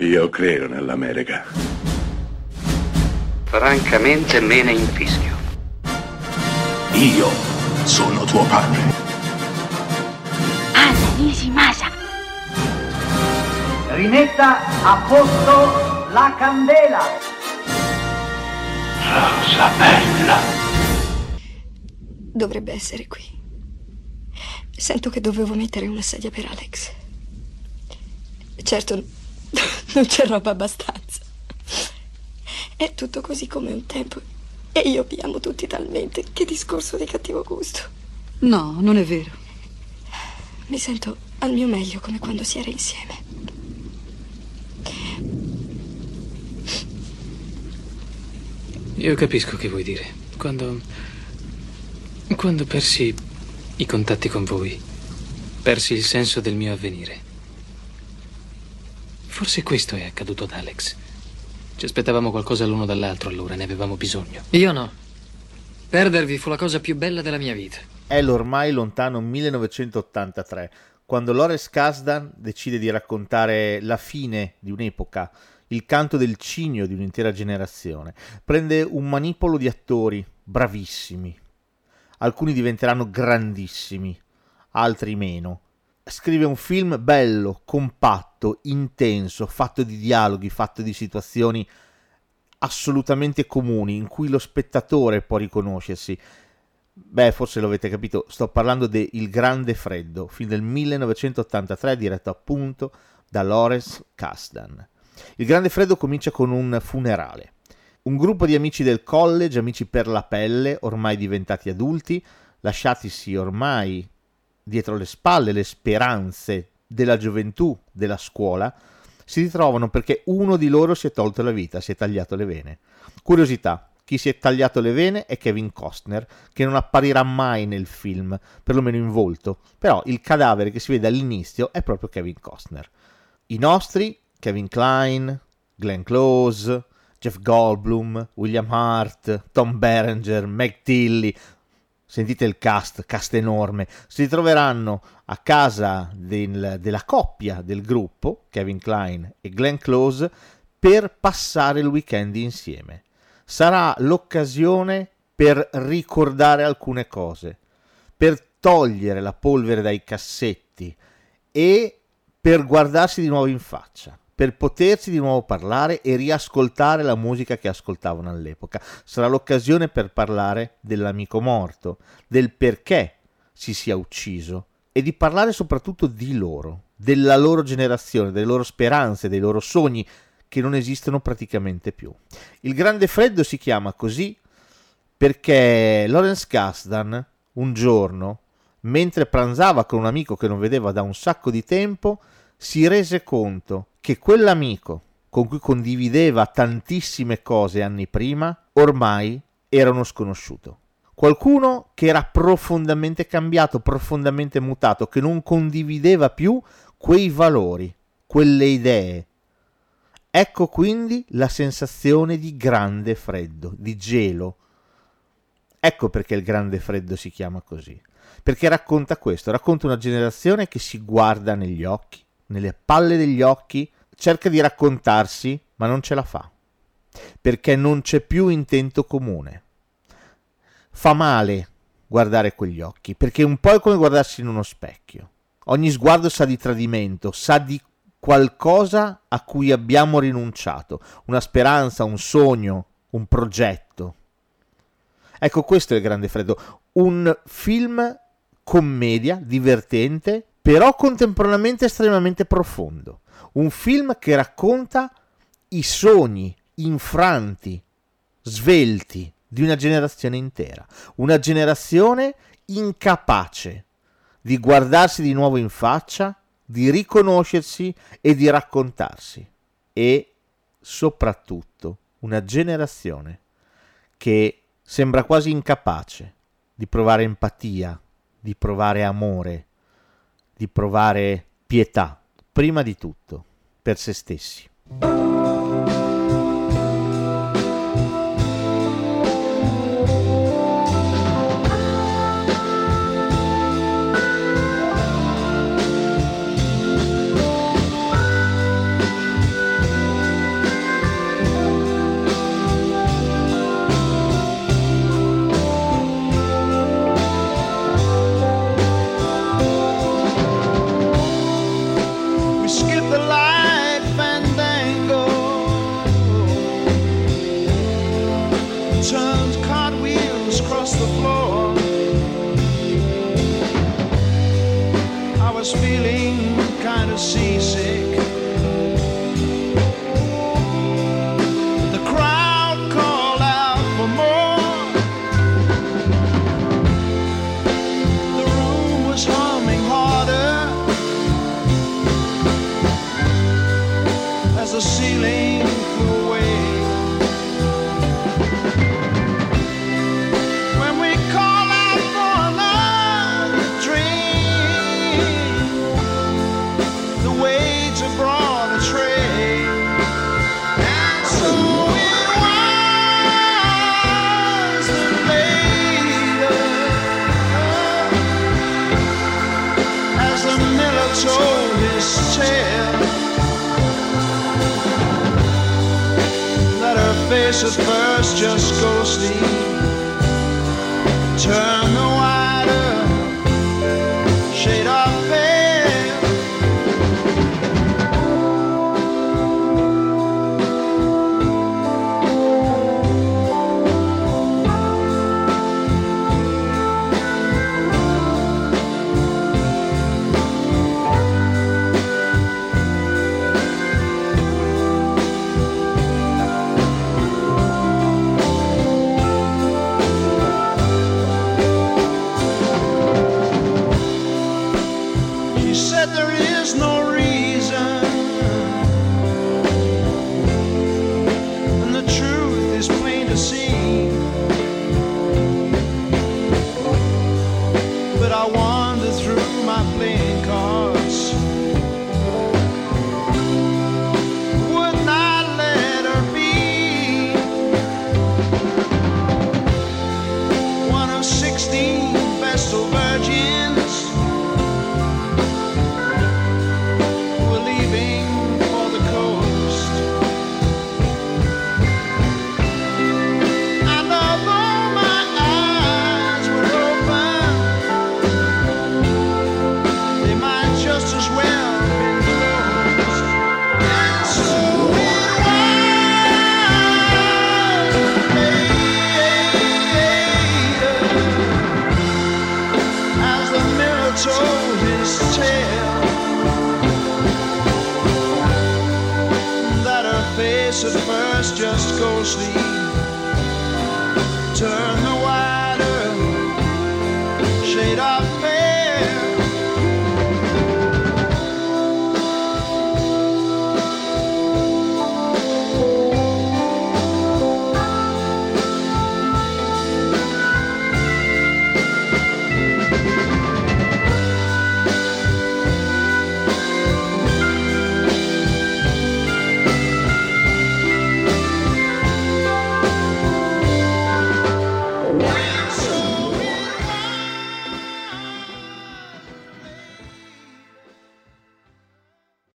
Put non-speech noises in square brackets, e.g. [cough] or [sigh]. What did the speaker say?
Io credo nell'America. Francamente me ne infischio. Io sono tuo padre. Anna Nishimasa. Rimetta a posto la candela. Rosa bella. Dovrebbe essere qui. Sento che dovevo mettere una sedia per Alex. Certo, [laughs] non c'è roba abbastanza. È tutto così come un tempo. E io vi amo tutti talmente. Che discorso di cattivo gusto. No, non è vero. Mi sento al mio meglio come quando si era insieme. Io capisco che vuoi dire. Quando. Quando persi i contatti con voi, persi il senso del mio avvenire. Forse questo è accaduto ad Alex. Ci aspettavamo qualcosa l'uno dall'altro allora, ne avevamo bisogno. Io no. Perdervi fu la cosa più bella della mia vita. È l'ormai lontano 1983, quando Lawrence Kasdan decide di raccontare la fine di un'epoca, il canto del cigno di un'intera generazione. Prende un manipolo di attori bravissimi. Alcuni diventeranno grandissimi, altri meno. Scrive un film bello, compatto, intenso, fatto di dialoghi, fatto di situazioni assolutamente comuni in cui lo spettatore può riconoscersi. Beh, forse lo avete capito, sto parlando de Il Grande Freddo, film del 1983 diretto appunto da Lawrence Kasdan. Il Grande Freddo comincia con un funerale. Un gruppo di amici del college, amici per la pelle, ormai diventati adulti, lasciatisi ormai dietro le spalle le speranze della gioventù, della scuola, si ritrovano perché uno di loro si è tolto la vita, si è tagliato le vene. Curiosità, chi si è tagliato le vene è Kevin Costner, che non apparirà mai nel film, perlomeno in volto, però il cadavere che si vede all'inizio è proprio Kevin Costner. I nostri, Kevin Klein, Glenn Close, Jeff Goldblum, William Hart, Tom Berenger, Meg Tilly, sentite il cast, cast enorme, si troveranno a casa del, della coppia del gruppo, Kevin Klein e Glenn Close, per passare il weekend insieme. Sarà l'occasione per ricordare alcune cose, per togliere la polvere dai cassetti e per guardarsi di nuovo in faccia per potersi di nuovo parlare e riascoltare la musica che ascoltavano all'epoca. Sarà l'occasione per parlare dell'amico morto, del perché si sia ucciso e di parlare soprattutto di loro, della loro generazione, delle loro speranze, dei loro sogni che non esistono praticamente più. Il Grande Freddo si chiama così perché Lawrence Kasdan un giorno, mentre pranzava con un amico che non vedeva da un sacco di tempo, si rese conto che quell'amico con cui condivideva tantissime cose anni prima, ormai era uno sconosciuto. Qualcuno che era profondamente cambiato, profondamente mutato, che non condivideva più quei valori, quelle idee. Ecco quindi la sensazione di grande freddo, di gelo. Ecco perché il grande freddo si chiama così. Perché racconta questo, racconta una generazione che si guarda negli occhi, nelle palle degli occhi cerca di raccontarsi, ma non ce la fa, perché non c'è più intento comune. Fa male guardare quegli occhi, perché un po' è come guardarsi in uno specchio. Ogni sguardo sa di tradimento, sa di qualcosa a cui abbiamo rinunciato, una speranza, un sogno, un progetto. Ecco, questo è il grande freddo. Un film commedia, divertente, però contemporaneamente estremamente profondo. Un film che racconta i sogni infranti, svelti di una generazione intera, una generazione incapace di guardarsi di nuovo in faccia, di riconoscersi e di raccontarsi. E soprattutto una generazione che sembra quasi incapace di provare empatia, di provare amore, di provare pietà prima di tutto per se stessi. see faces first, just go sleep. Turn the mirror told his tale that her face at first just ghostly turned